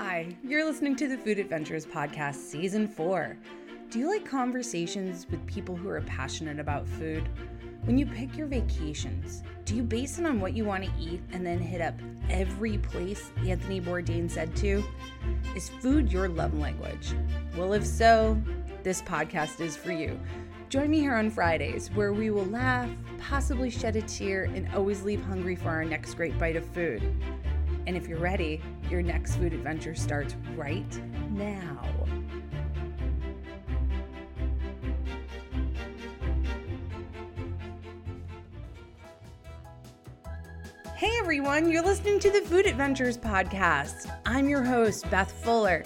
Hi, you're listening to the Food Adventures Podcast, Season 4. Do you like conversations with people who are passionate about food? When you pick your vacations, do you base it on what you want to eat and then hit up every place Anthony Bourdain said to? Is food your love language? Well, if so, this podcast is for you. Join me here on Fridays where we will laugh, possibly shed a tear, and always leave hungry for our next great bite of food. And if you're ready, your next food adventure starts right now. Hey everyone, you're listening to the Food Adventures Podcast. I'm your host, Beth Fuller,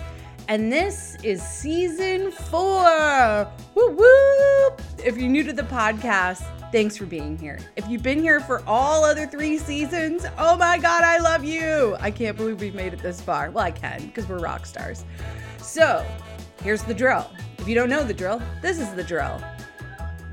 and this is season four. Woo woo! If you're new to the podcast, thanks for being here. If you've been here for all other three seasons, oh my God, I love you. I can't believe we've made it this far. Well, I can because we're rock stars. So here's the drill. If you don't know the drill, this is the drill.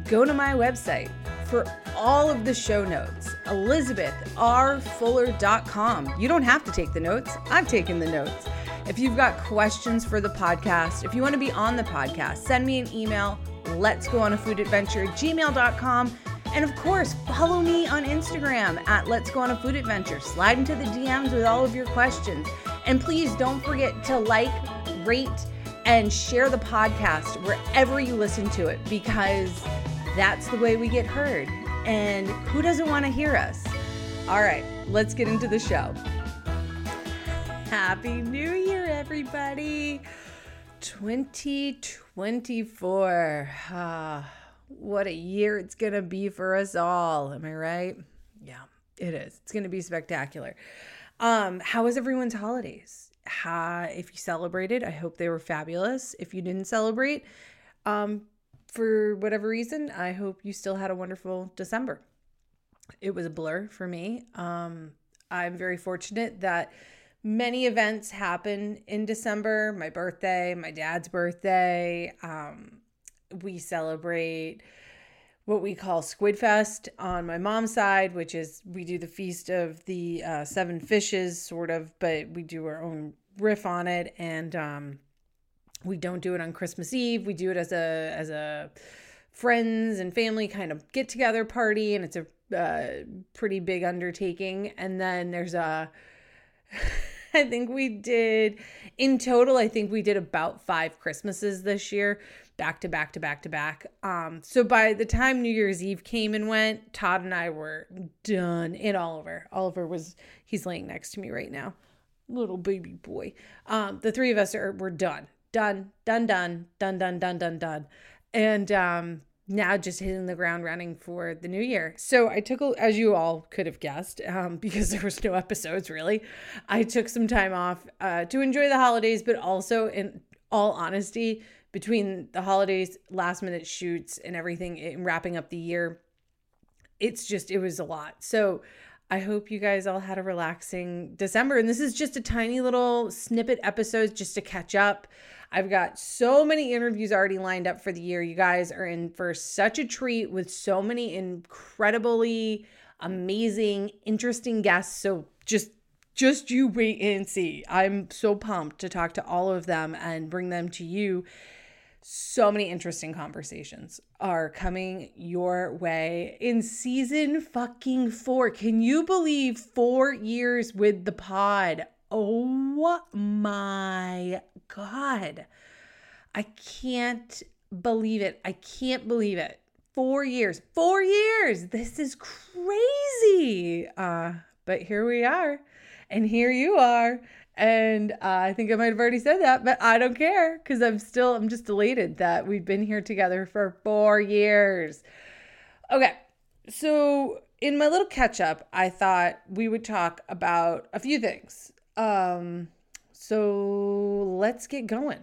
Go to my website for all of the show notes, elizabethrfuller.com. You don't have to take the notes, I've taken the notes. If you've got questions for the podcast, if you want to be on the podcast, send me an email. Let's go on a food adventure, gmail.com. And of course, follow me on Instagram at Let's Go on a Food Adventure. Slide into the DMs with all of your questions. And please don't forget to like, rate, and share the podcast wherever you listen to it because that's the way we get heard. And who doesn't want to hear us? All right, let's get into the show. Happy New Year, everybody! 2024. Ah, what a year it's going to be for us all. Am I right? Yeah, it is. It's going to be spectacular. Um, how was everyone's holidays? How, if you celebrated, I hope they were fabulous. If you didn't celebrate, um, for whatever reason, I hope you still had a wonderful December. It was a blur for me. Um, I'm very fortunate that many events happen in December. My birthday, my dad's birthday. Um, we celebrate what we call Squid Fest on my mom's side, which is we do the feast of the uh, seven fishes, sort of, but we do our own riff on it, and um, we don't do it on Christmas Eve. We do it as a as a friends and family kind of get together party, and it's a uh, pretty big undertaking. And then there's a I think we did in total, I think we did about five Christmases this year, back to back to back to back. Um, so by the time New Year's Eve came and went, Todd and I were done. And Oliver. Oliver was he's laying next to me right now. Little baby boy. Um, the three of us are we're done. Done, done, done, done, done, done, done, done. And um now just hitting the ground running for the new year. So I took, a, as you all could have guessed, um, because there was no episodes really, I took some time off uh, to enjoy the holidays, but also in all honesty, between the holidays, last minute shoots, and everything, eh, and wrapping up the year, it's just, it was a lot. So I hope you guys all had a relaxing December. And this is just a tiny little snippet episode just to catch up. I've got so many interviews already lined up for the year. You guys are in for such a treat with so many incredibly amazing, interesting guests. So just just you wait and see. I'm so pumped to talk to all of them and bring them to you. So many interesting conversations are coming your way in season fucking four. Can you believe four years with the pod? Oh my God. I can't believe it. I can't believe it. Four years. Four years. This is crazy. Uh, but here we are. And here you are. And uh, I think I might have already said that, but I don't care because I'm still, I'm just elated that we've been here together for four years. Okay. So, in my little catch up, I thought we would talk about a few things. Um, so let's get going.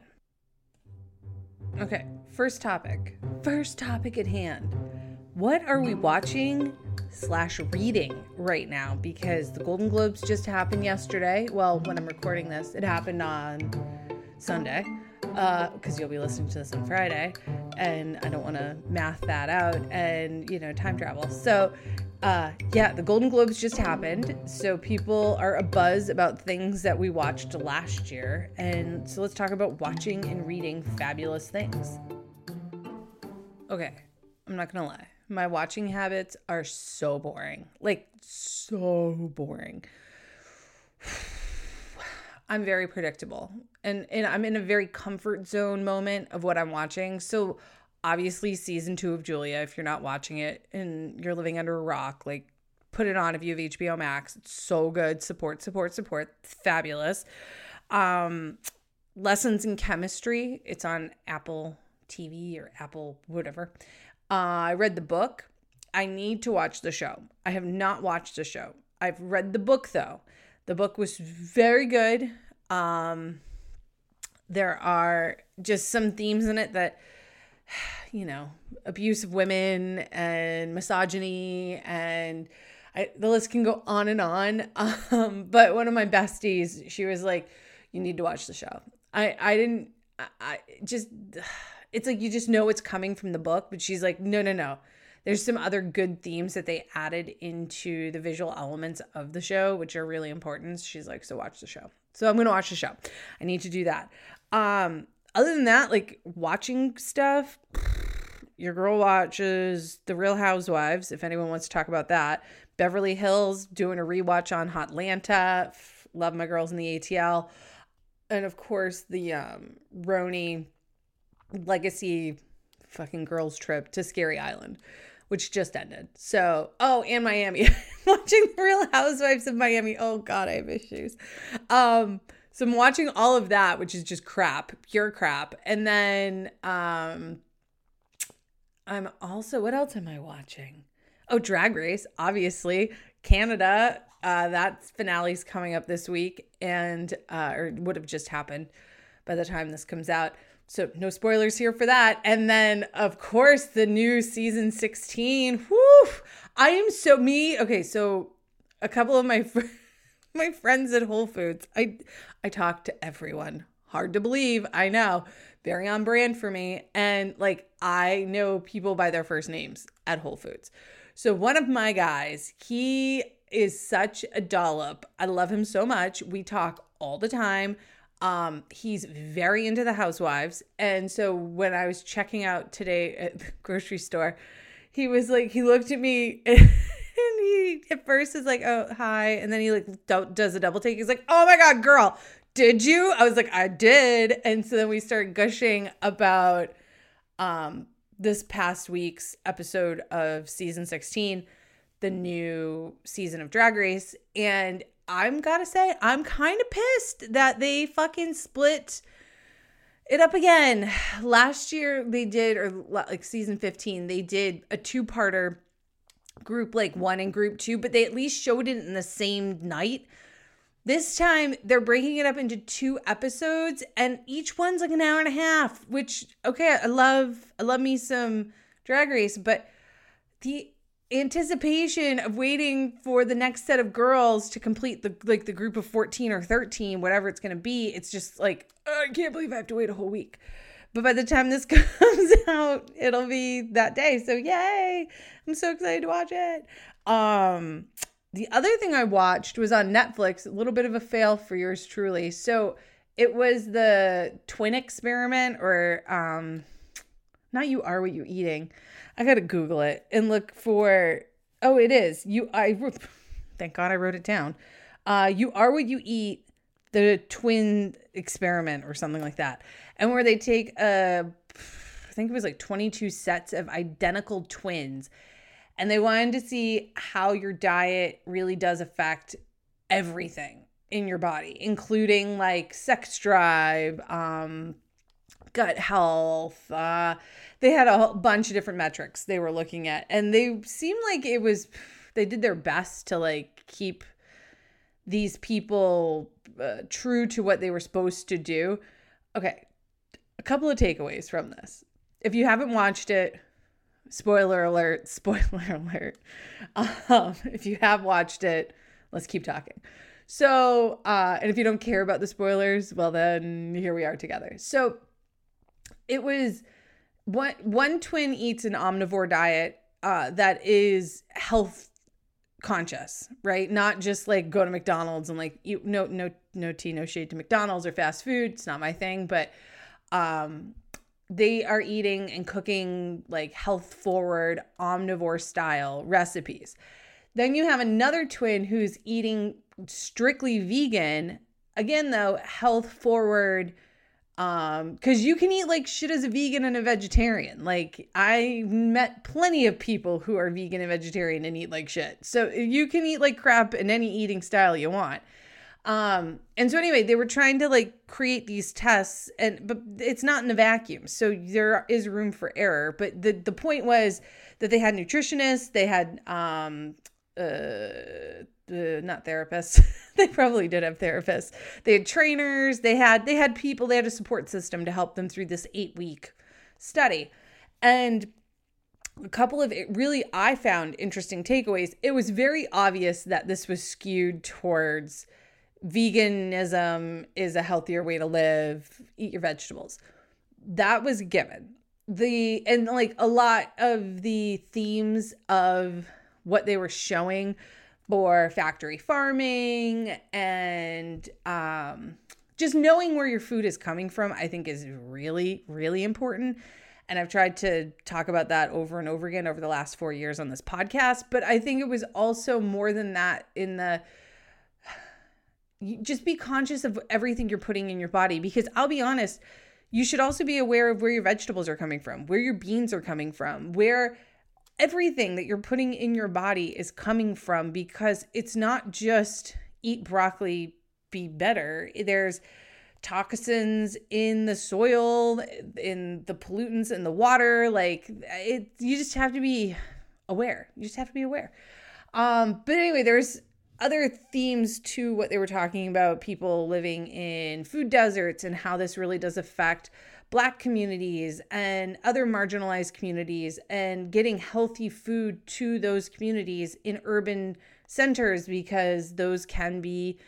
Okay, first topic. First topic at hand. What are we watching slash reading right now? Because the Golden Globes just happened yesterday. Well, when I'm recording this, it happened on Sunday. Because uh, you'll be listening to this on Friday, and I don't want to math that out and you know time travel. So Uh, yeah, the Golden Globes just happened. So people are a buzz about things that we watched last year. And so let's talk about watching and reading fabulous things. Okay, I'm not gonna lie. My watching habits are so boring. Like, so boring. I'm very predictable. And and I'm in a very comfort zone moment of what I'm watching. So obviously season 2 of Julia if you're not watching it and you're living under a rock, like put it on if you have HBO Max. It's so good. Support, support, support. fabulous. Um Lessons in Chemistry. It's on Apple TV or Apple whatever. Uh, I read the book. I need to watch the show. I have not watched the show. I've read the book though. The book was very good. Um, there are just some themes in it that, you know, abuse of women and misogyny and I, the list can go on and on. Um, but one of my besties, she was like, "You need to watch the show." I I didn't. I, I just. It's like you just know it's coming from the book, but she's like, "No, no, no." There's some other good themes that they added into the visual elements of the show, which are really important. She's like, so watch the show. So I'm gonna watch the show. I need to do that. Um, other than that, like watching stuff, your girl watches The Real Housewives, if anyone wants to talk about that. Beverly Hills, doing a rewatch on Hotlanta. Love my girls in the ATL. And of course, the um, RHONY legacy fucking girls trip to Scary Island which just ended. So, oh, and Miami. watching the Real Housewives of Miami. Oh God, I have issues. Um, so I'm watching all of that, which is just crap, pure crap. And then um I'm also what else am I watching? Oh, Drag Race, obviously. Canada, uh, that finale's coming up this week and uh, or would have just happened by the time this comes out. So no spoilers here for that. And then of course the new season 16. Whoo! I am so me. Okay, so a couple of my my friends at Whole Foods. I I talk to everyone. Hard to believe, I know. Very on brand for me. And like I know people by their first names at Whole Foods. So one of my guys, he is such a dollop. I love him so much. We talk all the time. Um, he's very into the housewives. And so when I was checking out today at the grocery store, he was like, he looked at me and, he at first is like, oh, hi. And then he like do- does a double take. He's like, oh my God, girl, did you? I was like, I did. And so then we started gushing about um this past week's episode of season 16, the new season of Drag Race. And I'm gotta say, I'm kind of pissed that they fucking split it up again. Last year they did, or like season 15, they did a two parter group like one and group two, but they at least showed it in the same night. This time they're breaking it up into two episodes and each one's like an hour and a half, which okay, I love I love me some drag race, but the anticipation of waiting for the next set of girls to complete the like the group of 14 or 13 whatever it's going to be it's just like i can't believe i have to wait a whole week. But by the time this comes out it'll be that day. So yay! I'm so excited to watch it. Um the other thing i watched was on netflix a little bit of a fail for yours truly. So it was the twin experiment or um not you are what you eating I gotta Google it and look for. Oh, it is you. I thank God I wrote it down. Uh, you are what you eat. The twin experiment or something like that, and where they take a, I think it was like twenty two sets of identical twins, and they wanted to see how your diet really does affect everything in your body, including like sex drive, um, gut health. Uh, they had a bunch of different metrics they were looking at, and they seemed like it was they did their best to like keep these people uh, true to what they were supposed to do. Okay, a couple of takeaways from this. If you haven't watched it, spoiler alert, spoiler alert. Um, if you have watched it, let's keep talking. So, uh, and if you don't care about the spoilers, well, then here we are together. So, it was one one twin eats an omnivore diet uh, that is health conscious, right? Not just like go to McDonald's and like you no no no tea, no shade to McDonald's or fast food. It's not my thing, but um they are eating and cooking like health forward omnivore style recipes. Then you have another twin who's eating strictly vegan. Again though, health forward um because you can eat like shit as a vegan and a vegetarian. Like i met plenty of people who are vegan and vegetarian and eat like shit. So you can eat like crap in any eating style you want. Um and so anyway they were trying to like create these tests and but it's not in a vacuum. So there is room for error. But the the point was that they had nutritionists they had um uh uh, not therapists. they probably did have therapists. They had trainers. They had they had people. They had a support system to help them through this eight week study, and a couple of really I found interesting takeaways. It was very obvious that this was skewed towards veganism is a healthier way to live. Eat your vegetables. That was given. The and like a lot of the themes of what they were showing for factory farming and um, just knowing where your food is coming from, I think is really, really important. And I've tried to talk about that over and over again over the last four years on this podcast. But I think it was also more than that in the just be conscious of everything you're putting in your body because I'll be honest, you should also be aware of where your vegetables are coming from, where your beans are coming from, where everything that you're putting in your body is coming from because it's not just eat broccoli, be better. There's toxins in the soil, in the pollutants in the water. Like it, you just have to be aware. You just have to be aware. Um, but anyway, there's other themes to what they were talking about people living in food deserts and how this really does affect Black communities and other marginalized communities and getting healthy food to those communities in urban centers because those can be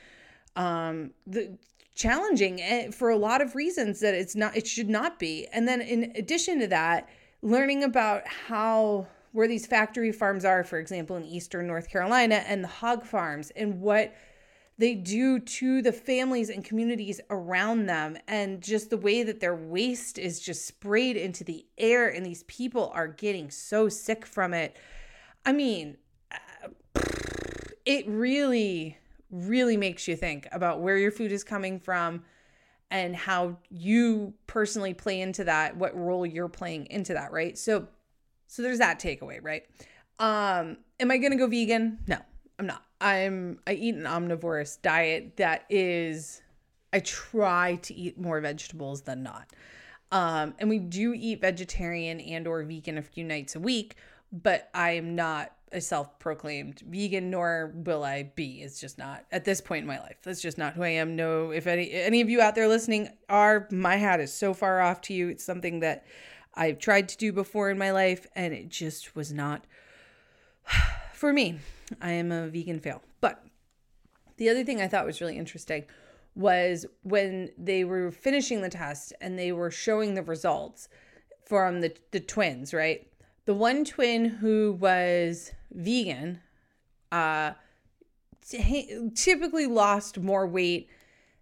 um, the, challenging eh, for a lot of reasons that it's not it should not be. And then in addition to that learning about how where these factory farms are for example in eastern north carolina and the hog farms and what they do to the families and communities around them. And just the way that their waste is just sprayed into the air and these people are getting so sick from it. I mean it really really makes you think about where your food is coming from and how you personally play into that what role you're playing into that right? So so there's that takeaway right? Um am i going to go vegan? No i'm not I'm I eat an omnivorous diet that is I try to eat more vegetables than not. Um, and we do eat vegetarian and or vegan a few nights a week, but I am not a self-proclaimed vegan nor will I be. It's just not at this point in my life. That's just not who I am. No, if any any of you out there listening are, my hat is so far off to you. It's something that I've tried to do before in my life and it just was not for me. I am a vegan fail. But the other thing I thought was really interesting was when they were finishing the test and they were showing the results from the, the twins, right? The one twin who was vegan uh, t- typically lost more weight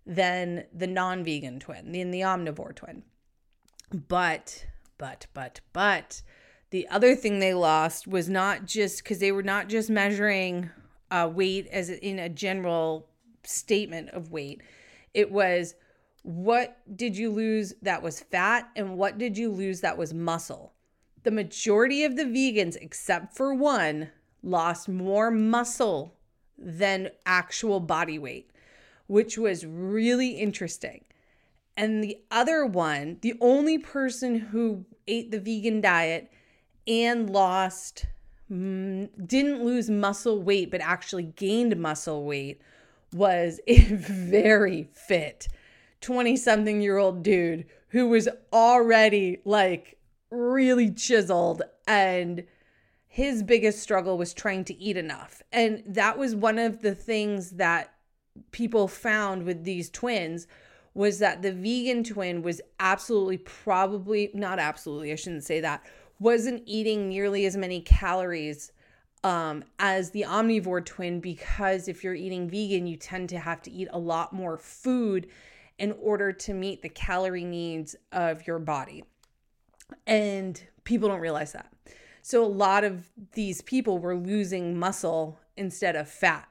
than the non vegan twin, than the omnivore twin. But, but, but, but, the other thing they lost was not just because they were not just measuring uh, weight as in a general statement of weight. It was what did you lose that was fat and what did you lose that was muscle. The majority of the vegans, except for one, lost more muscle than actual body weight, which was really interesting. And the other one, the only person who ate the vegan diet and lost mm, didn't lose muscle weight but actually gained muscle weight was a very fit 20 something year old dude who was already like really chiseled and his biggest struggle was trying to eat enough. And that was one of the things that people found with these twins was that the vegan twin was absolutely probably not absolutely I shouldn't say that wasn't eating nearly as many calories um, as the omnivore twin because if you're eating vegan, you tend to have to eat a lot more food in order to meet the calorie needs of your body. And people don't realize that. So a lot of these people were losing muscle instead of fat.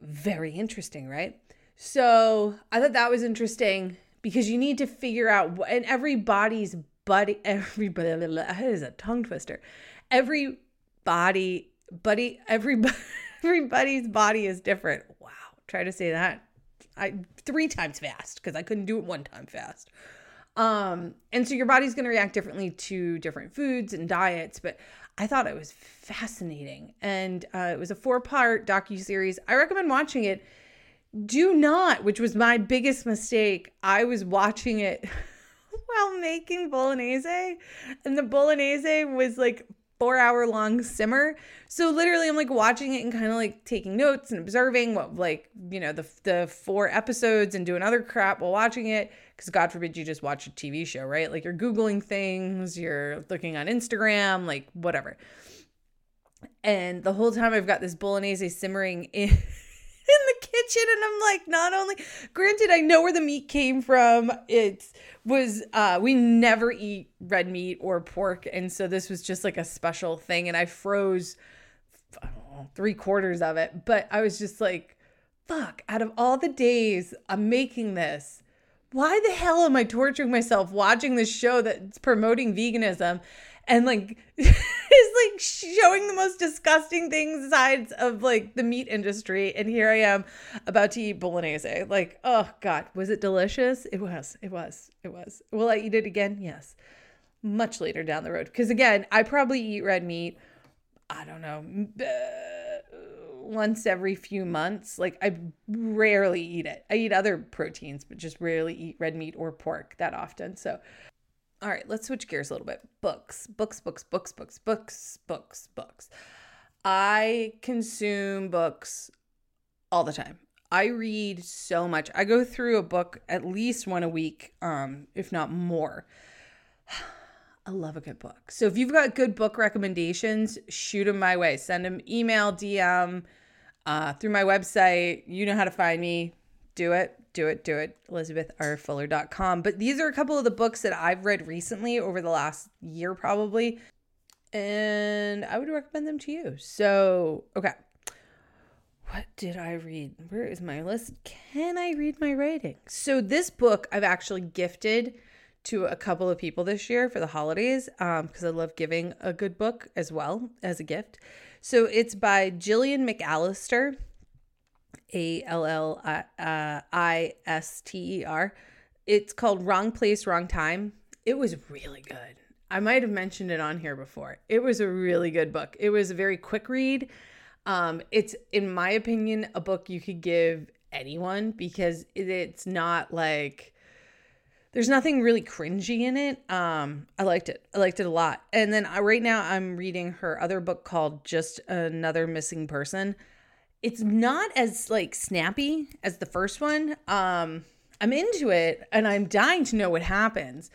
Very interesting, right? So I thought that was interesting because you need to figure out what, and everybody's body everybody that is a tongue twister. Every body buddy everybody everybody's body is different. Wow. Try to say that I three times fast because I couldn't do it one time fast. Um, and so your body's going to react differently to different foods and diets, but I thought it was fascinating. And uh, it was a four part docu series. I recommend watching it. Do not, which was my biggest mistake. I was watching it while making bolognese, and the bolognese was like four hour long simmer. So literally I'm like watching it and kind of like taking notes and observing what like, you know, the the four episodes and doing other crap while watching it cuz god forbid you just watch a TV show, right? Like you're googling things, you're looking on Instagram, like whatever. And the whole time I've got this bolognese simmering in in the kitchen and I'm like not only granted I know where the meat came from it was uh we never eat red meat or pork and so this was just like a special thing and I froze know, three quarters of it but I was just like fuck out of all the days I'm making this why the hell am I torturing myself watching this show that's promoting veganism and like is like showing the most disgusting things sides of like the meat industry. And here i am about to eat bolognese. Like oh god. Was it delicious? It was. It was. It was. Will i eat it again? Yes. Much later down the road. Because again i probably eat red meat i don't know once every few months. Like i rarely eat it. I eat other proteins but just rarely eat red meat or pork that often. So all right, let's switch gears a little bit. Books, books, books, books, books, books, books, books. I consume books all the time. I read so much. I go through a book at least one a week, um, if not more. I love a good book. So if you've got good book recommendations, shoot them my way. Send them email, DM, uh, through my website. You know how to find me. Do it do it, do it, elizabethrfuller.com. But these are a couple of the books that I've read recently over the last year, probably. And I would recommend them to you. So, okay. What did I read? Where is my list? Can I read my writing? So, this book I've actually gifted to a couple of people this year for the holidays because um, I love giving a good book as well as a gift. So, it's by Gillian McAllister a L L I S T E R. It's called Wrong Place, Wrong Time. It was really good. I might have mentioned it on here before. It was a really good book. It was a very quick read. Um, it's, in my opinion, a book you could give anyone because it's not like there's nothing really cringy in it. Um, I liked it. I liked it a lot. And then I, right now I'm reading her other book called Just Another Missing Person it's not as like snappy as the first one. Um, I'm into it and I'm dying to know what happens.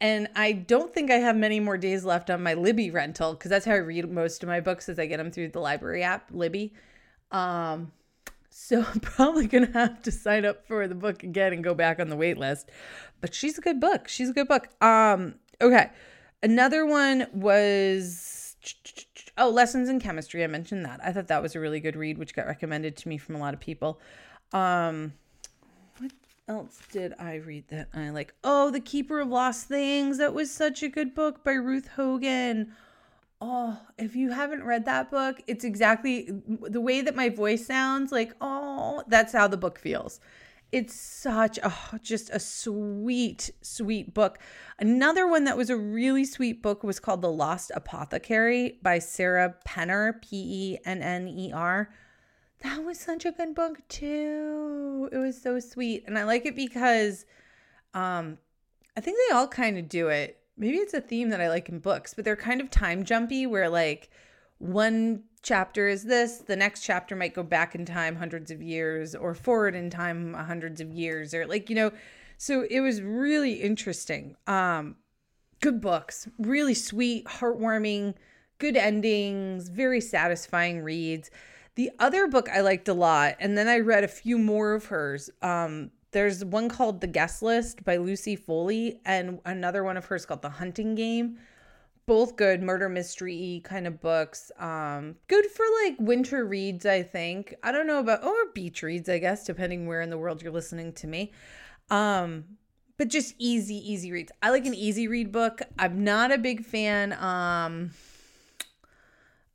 And I don't think I have many more days left on my Libby rental because that's how I read most of my books as I get them through the library app, Libby. Um, so I'm probably gonna have to sign up for the book again and go back on the wait list. But she's a good book. She's a good book. Um, okay. Another one was Oh, Lessons in Chemistry. I mentioned that. I thought that was a really good read, which got recommended to me from a lot of people. Um, what else did I read that I like? Oh, The Keeper of Lost Things. That was such a good book by Ruth Hogan. Oh, if you haven't read that book, it's exactly the way that my voice sounds like, oh, that's how the book feels. It's such a just a sweet, sweet book. Another one that was a really sweet book was called The Lost Apothecary by Sarah Penner, P E N N E R. That was such a good book too. It was so sweet. And I like it because um I think they all kind of do it. Maybe it's a theme that I like in books, but they're kind of time jumpy where like one chapter is this the next chapter might go back in time hundreds of years or forward in time hundreds of years or like you know so it was really interesting um good books really sweet heartwarming good endings, very satisfying reads. The other book I liked a lot, and then I read a few more of hers. Um, there's one called The Guest List by Lucy Foley, and another one of hers called The Hunting Game. Both good murder mystery kind of books. Um, good for like winter reads, I think. I don't know about or beach reads, I guess, depending where in the world you're listening to me. Um, but just easy, easy reads. I like an easy read book. I'm not a big fan um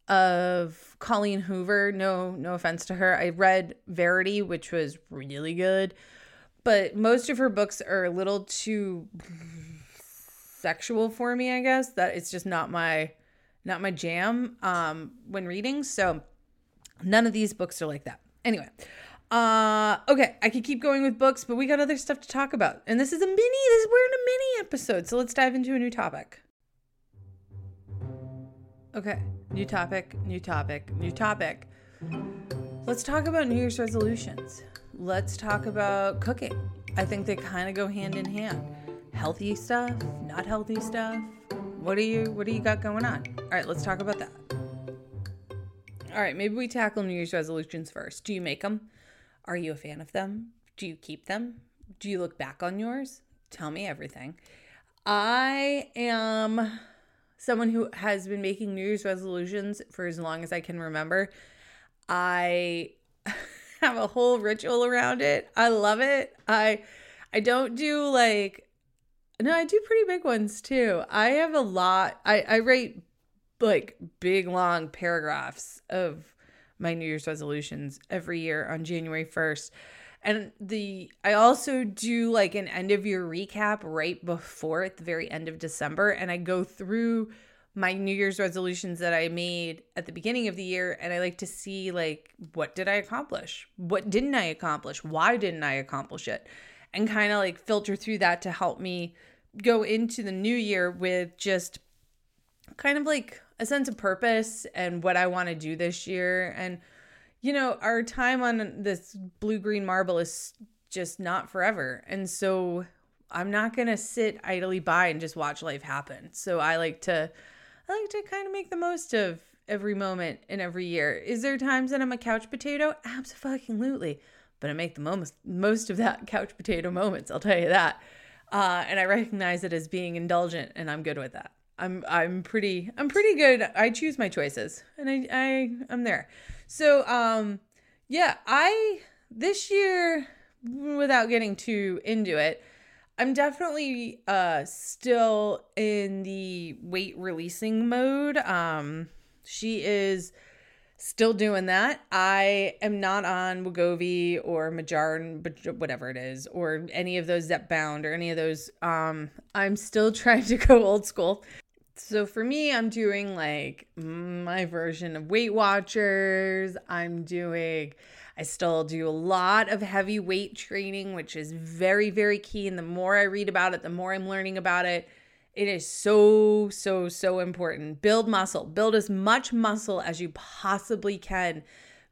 of Colleen Hoover. No, no offense to her. I read Verity, which was really good, but most of her books are a little too sexual for me, I guess. That it's just not my not my jam um when reading. So none of these books are like that. Anyway, uh, okay, I could keep going with books, but we got other stuff to talk about. And this is a mini, this is we're in a mini episode, so let's dive into a new topic. Okay, new topic, new topic, new topic. Let's talk about New Year's resolutions. Let's talk about cooking. I think they kind of go hand in hand. Healthy stuff, not healthy stuff. What do you what do you got going on? All right, let's talk about that. All right, maybe we tackle New Year's resolutions first. Do you make them? Are you a fan of them? Do you keep them? Do you look back on yours? Tell me everything. I am someone who has been making New Year's resolutions for as long as I can remember. I have a whole ritual around it. I love it. I I don't do like no, I do pretty big ones too. I have a lot. I I write like big long paragraphs of my New Year's resolutions every year on January 1st. And the I also do like an end of year recap right before at the very end of December and I go through my New Year's resolutions that I made at the beginning of the year and I like to see like what did I accomplish? What didn't I accomplish? Why didn't I accomplish it? And kind of like filter through that to help me go into the new year with just kind of like a sense of purpose and what I want to do this year. And, you know, our time on this blue green marble is just not forever. And so I'm not going to sit idly by and just watch life happen. So I like to, I like to kind of make the most of every moment in every year. Is there times that I'm a couch potato? Absolutely. But I make the most, most of that couch potato moments, I'll tell you that. Uh, and I recognize it as being indulgent, and I'm good with that. I'm I'm pretty I'm pretty good. I choose my choices and I I I'm there. So um yeah, I this year without getting too into it, I'm definitely uh still in the weight releasing mode. Um she is still doing that. I am not on Wegovy or Mounjaro, whatever it is, or any of those Zepbound or any of those. Um, I'm still trying to go old school. So for me, I'm doing like my version of Weight Watchers. I'm doing, I still do a lot of heavy weight training, which is very, very key. And the more I read about it, the more I'm learning about it. It is so, so, so important. Build muscle, build as much muscle as you possibly can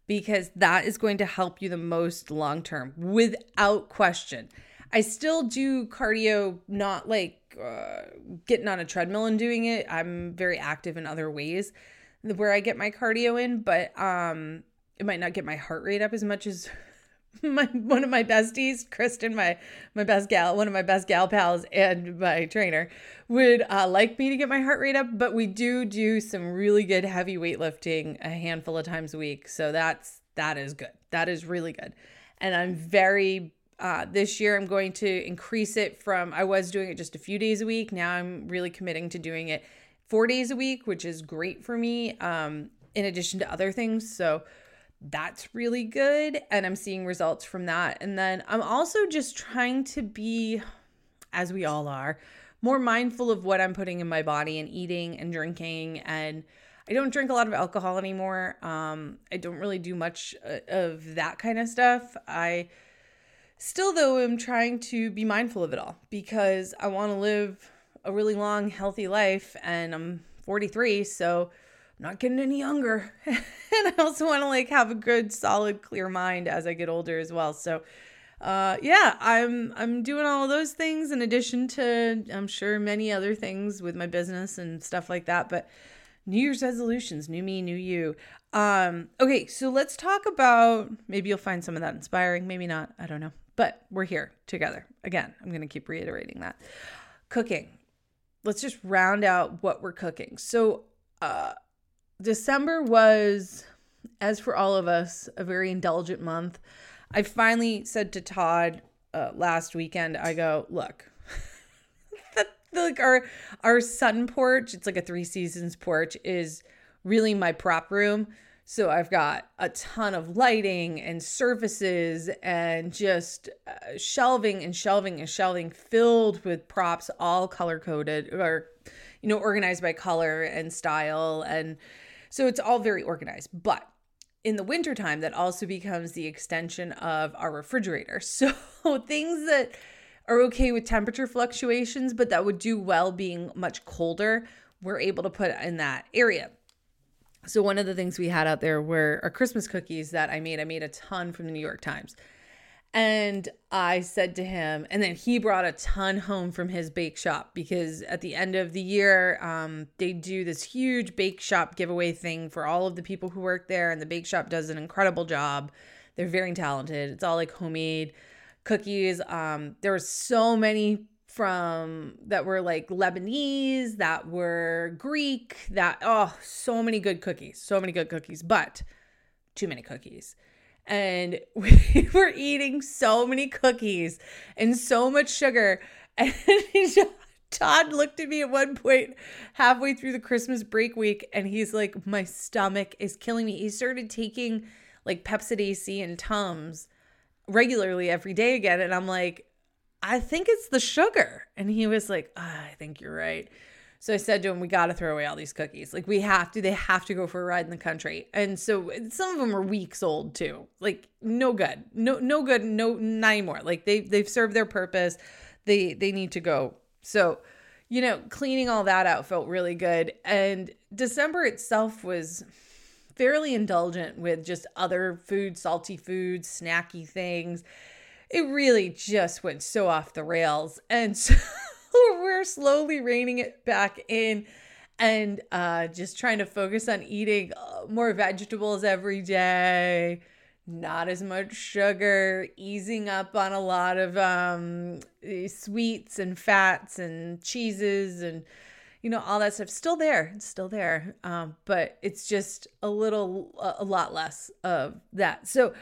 because that is going to help you the most long term without question. I still do cardio, not like uh, getting on a treadmill and doing it. I'm very active in other ways where I get my cardio in, but um, it might not get my heart rate up as much as my one of my besties, Kristen, my my best gal, one of my best gal pals, and my trainer would uh, like me to get my heart rate up. But we do do some really good heavy weightlifting a handful of times a week, so that's that is good. That is really good, and I'm very uh, this year, I'm going to increase it from, I was doing it just a few days a week. Now I'm really committing to doing it four days a week, which is great for me, um, in addition to other things. So that's really good. And I'm seeing results from that. And then I'm also just trying to be, as we all are, more mindful of what I'm putting in my body and eating and drinking. And I don't drink a lot of alcohol anymore. Um, I don't really do much uh, of that kind of stuff. I, Still, though, I'm trying to be mindful of it all because I want to live a really long, healthy life, and I'm 43, so not getting any younger. and I also want to like have a good, solid, clear mind as I get older as well. So, uh, yeah, I'm I'm doing all of those things in addition to I'm sure many other things with my business and stuff like that. But New Year's resolutions, new me, new you. Um, okay, so let's talk about maybe you'll find some of that inspiring, maybe not, I don't know. But we're here together. Again, I'm to keep reiterating that. Cooking. Let's just round out what we're cooking. So, uh December was as for all of us, a very indulgent month. I finally said to Todd uh, last weekend, I go, look, the, the, like our our sun porch, it's like a three seasons porch, is really my prop room. So I've got a ton of lighting and surfaces and just uh, shelving and shelving and shelving filled with props, all color coded or, you know, organized by color and style. And so it's all very organized. But in the wintertime, that also becomes the extension of our refrigerator. So things that are okay with temperature fluctuations, but that would do well being much colder, we're able to put in that area. So one of the things we had out there were our Christmas cookies that I made. I made a ton from the New York Times. And I said to him, and then he brought a ton home from his bake shop because at the end of the year, um, they do this huge bake shop giveaway thing for all of the people who work there. And the bake shop does an incredible job. They're very talented. It's all like homemade cookies. Um, there were so many from that were like Lebanese, that were Greek, that, oh, so many good cookies, so many good cookies, but too many cookies and we were eating so many cookies and so much sugar. And Todd looked at me at one point halfway through the Christmas break week and he's like, My stomach is killing me. He started taking like Pepcid AC and Tums regularly every day again. And I'm like, I think it's the sugar. And he was like, oh, I think you're right. So I said to him, we got to throw away all these cookies. Like we have to, they have to go for a ride in the country. And so some of them are weeks old too. Like no good, no, no good, no, not anymore. Like they, they've served their purpose. They, they need to go. So, you know, cleaning all that out felt really good. And December itself was fairly indulgent with just other food, salty foods, snacky things. It really just went so off the rails. And so we're slowly reining it back in and uh, just trying to focus on eating uh, more vegetables every day, not as much sugar, easing up on a lot of um, sweets and fats and cheeses and you know all that stuff. Still there, it's still there, um, but it's just a little, a lot less of that. So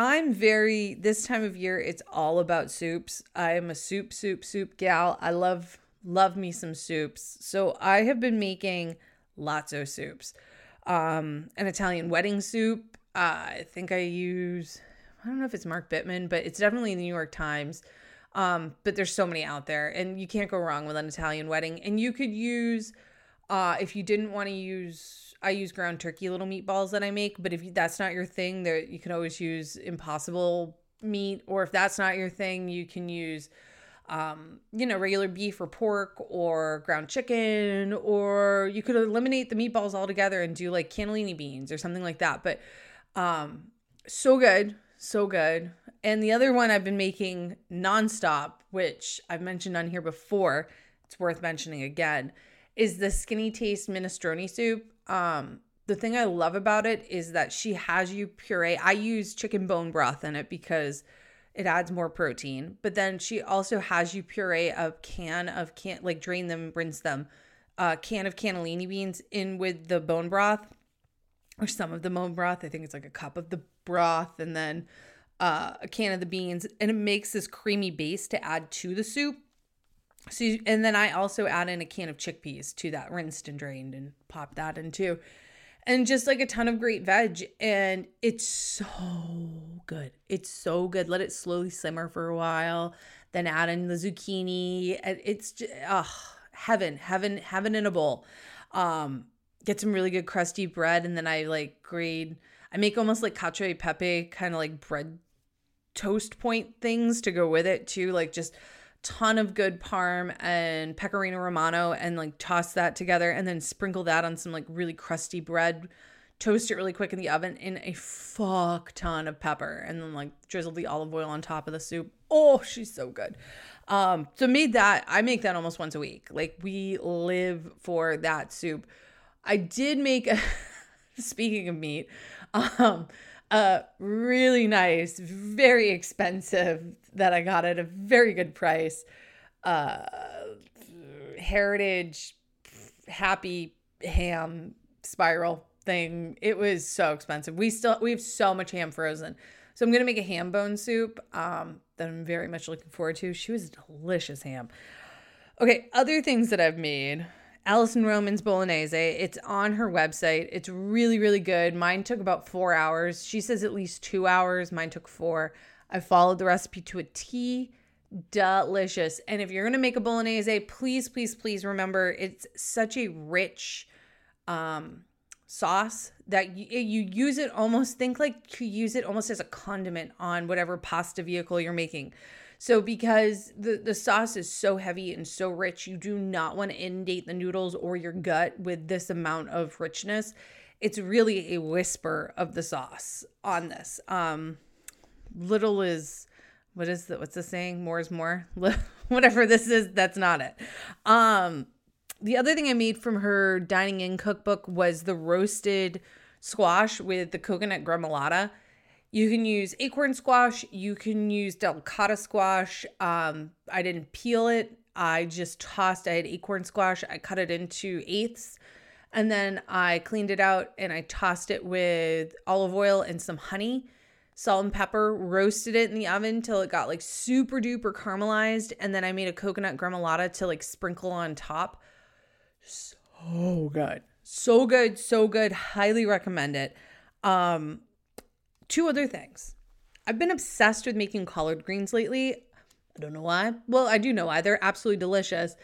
I'm very this time of year it's all about soups. I am a soup soup soup gal. I love love me some soups. So I have been making lots of soups. Um an Italian wedding soup. Uh, I think I use I don't know if it's Mark Bittman, but it's definitely the New York Times. Um but there's so many out there and you can't go wrong with an Italian wedding and you could use uh if you didn't want to use I use ground turkey little meatballs that I make, but if that's not your thing, there you can always use impossible meat or if that's not your thing, you can use um, you know, regular beef or pork or ground chicken, or you could eliminate the meatballs altogether and do like cannellini beans or something like that. But um, so good, so good. And the other one I've been making nonstop, which I've mentioned on here before, it's worth mentioning again, is the Skinny Taste minestrone soup. Um, the thing I love about it is that she has you puree. I use chicken bone broth in it because it adds more protein. But then she also has you puree a can of can like drain them, rinse them, a can of cannellini beans in with the bone broth or some of the bone broth. I think it's like a cup of the broth and then uh, a can of the beans, and it makes this creamy base to add to the soup. So, and then I also add in a can of chickpeas to that, rinsed and drained, and pop that in too. And just like a ton of great veg. And it's so good. It's so good. Let it slowly simmer for a while, then add in the zucchini. It's just, oh, heaven, heaven, heaven in a bowl. Um, get some really good crusty bread, and then I like grade, I make almost like cacio e pepe kind of like bread toast point things to go with it too. Like just ton of good parm and pecorino romano and like toss that together and then sprinkle that on some like really crusty bread toast it really quick in the oven in a fuck ton of pepper and then like drizzle the olive oil on top of the soup. Oh she's so good. Um so made that i make that almost once a week. Like we live for that soup. I did make a, speaking of meat, um, a really nice, very expensive that I got at a very good price. Uh, heritage happy ham spiral thing. It was so expensive. We still we have so much ham frozen. So I'm gonna make a ham bone soup um, that I'm very much looking forward to. She was delicious ham. Okay, other things that I've made. Alison Roman's bolognese. It's on her website. It's really, really good. Mine took about four hours. She says at least two hours. Mine took four. I followed the recipe to a T. Delicious. And if you're going to make a bolognese, please, please, please remember it's such a rich um, sauce that you, you use it almost, think like you use it almost as a condiment on whatever pasta vehicle you're making. So because the the sauce is so heavy and so rich, you do not want to inundate the noodles or your gut with this amount of richness. It's really a whisper of the sauce on this. Um little is what is the what's the saying? More is more. Whatever this is, that's not it. Um the other thing I made from her dining in cookbook was the roasted squash with the coconut gremolata you can use acorn squash. You can use delicata squash. Um, I didn't peel it. I just tossed. I had acorn squash. I cut it into eighths, and then I cleaned it out and I tossed it with olive oil and some honey, salt and pepper. Roasted it in the oven till it got like super duper caramelized, and then I made a coconut gremolata to like sprinkle on top. So good, so good, so good. Highly recommend it. Um, Two other things. I've been obsessed with making collard greens lately. I don't know why. Well, I do know why. They're absolutely delicious.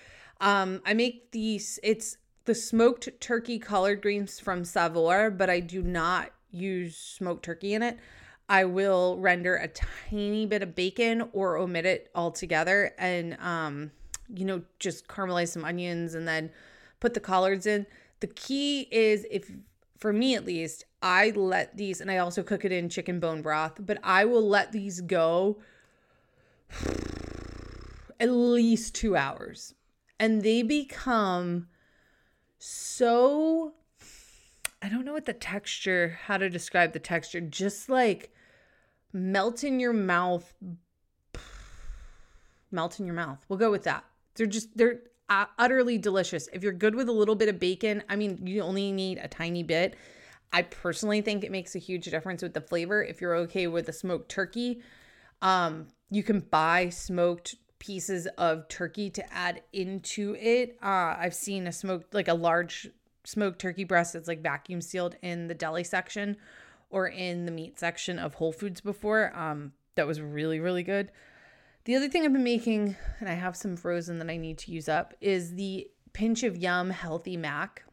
Um, I make these, it's the smoked turkey collard greens from Saveur, but I do not use smoked turkey in it. I will render a tiny bit of bacon or omit it altogether and, um, you know, just caramelize some onions and then put the collards in. The key is if for me at least, I let these, and I also cook it in chicken bone broth, but I will let these go at least two hours. And they become so, I don't know what the texture, how to describe the texture, just like melt in your mouth. Melt in your mouth. We'll go with that. They're just, they're uh, utterly delicious. If you're good with a little bit of bacon, I mean, you only need a tiny bit. I personally think it makes a huge difference with the flavor. If you're okay with a smoked turkey, um, you can buy smoked pieces of turkey to add into it. Uh, I've seen a smoked, like a large smoked turkey breast that's like vacuum sealed in the deli section or in the meat section of Whole Foods before. Um, that was really, really good. The other thing I've been making, and I have some frozen that I need to use up, is the Pinch of Yum Healthy Mac.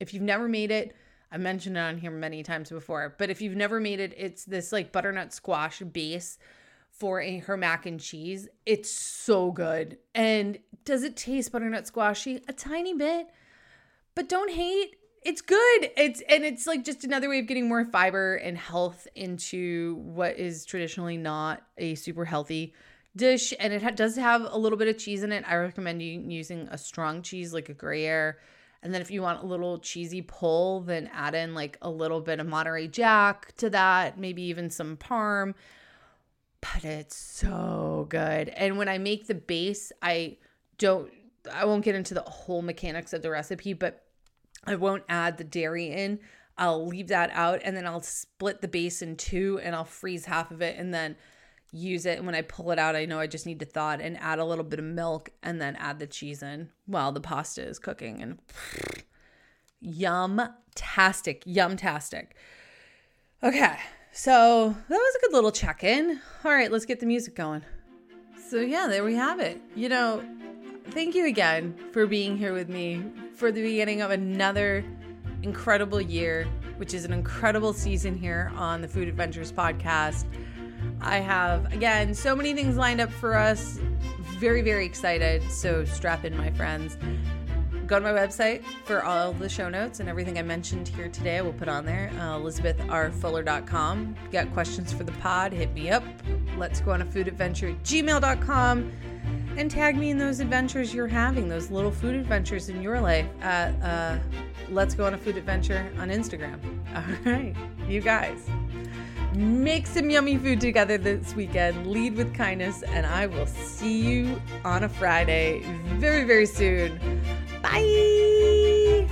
If you've never made it, I mentioned it on here many times before, but if you've never made it, it's this like butternut squash base for a her mac and cheese. It's so good. And does it taste butternut squashy? A tiny bit. But don't hate. It's good. It's and it's like just another way of getting more fiber and health into what is traditionally not a super healthy dish and it ha- does have a little bit of cheese in it. I recommend you using a strong cheese like a Gruyere. And then if you want a little cheesy pull, then add in like a little bit of Monterey Jack to that, maybe even some Parm. But it's so good. And when I make the base, I don't I won't get into the whole mechanics of the recipe, but I won't add the dairy in. I'll leave that out and then I'll split the base in two and I'll freeze half of it and then use it. And when I pull it out, I know I just need to thaw it and add a little bit of milk and then add the cheese in while the pasta is cooking. And yum-tastic, yum-tastic. Okay, so that was a good little check in. All right, let's get the music going. So, yeah, there we have it. You know, thank you again for being here with me for the beginning of another incredible year, which is an incredible season here on the Food Adventures podcast. I have, again, so many things lined up for us. Very, very excited. So strap in, my friends. Go to my website for all the show notes and everything I mentioned here today. I will put on there, uh, elizabethrfuller.com. Got questions for the pod? Hit me up. Let's go on a food adventure at gmail.com and tag me in those adventures you're having, those little food adventures in your life at uh, let's go on a food adventure on Instagram. All right, you guys. Make some yummy food together this weekend. Lead with kindness, and I will see you on a Friday very, very soon. Bye.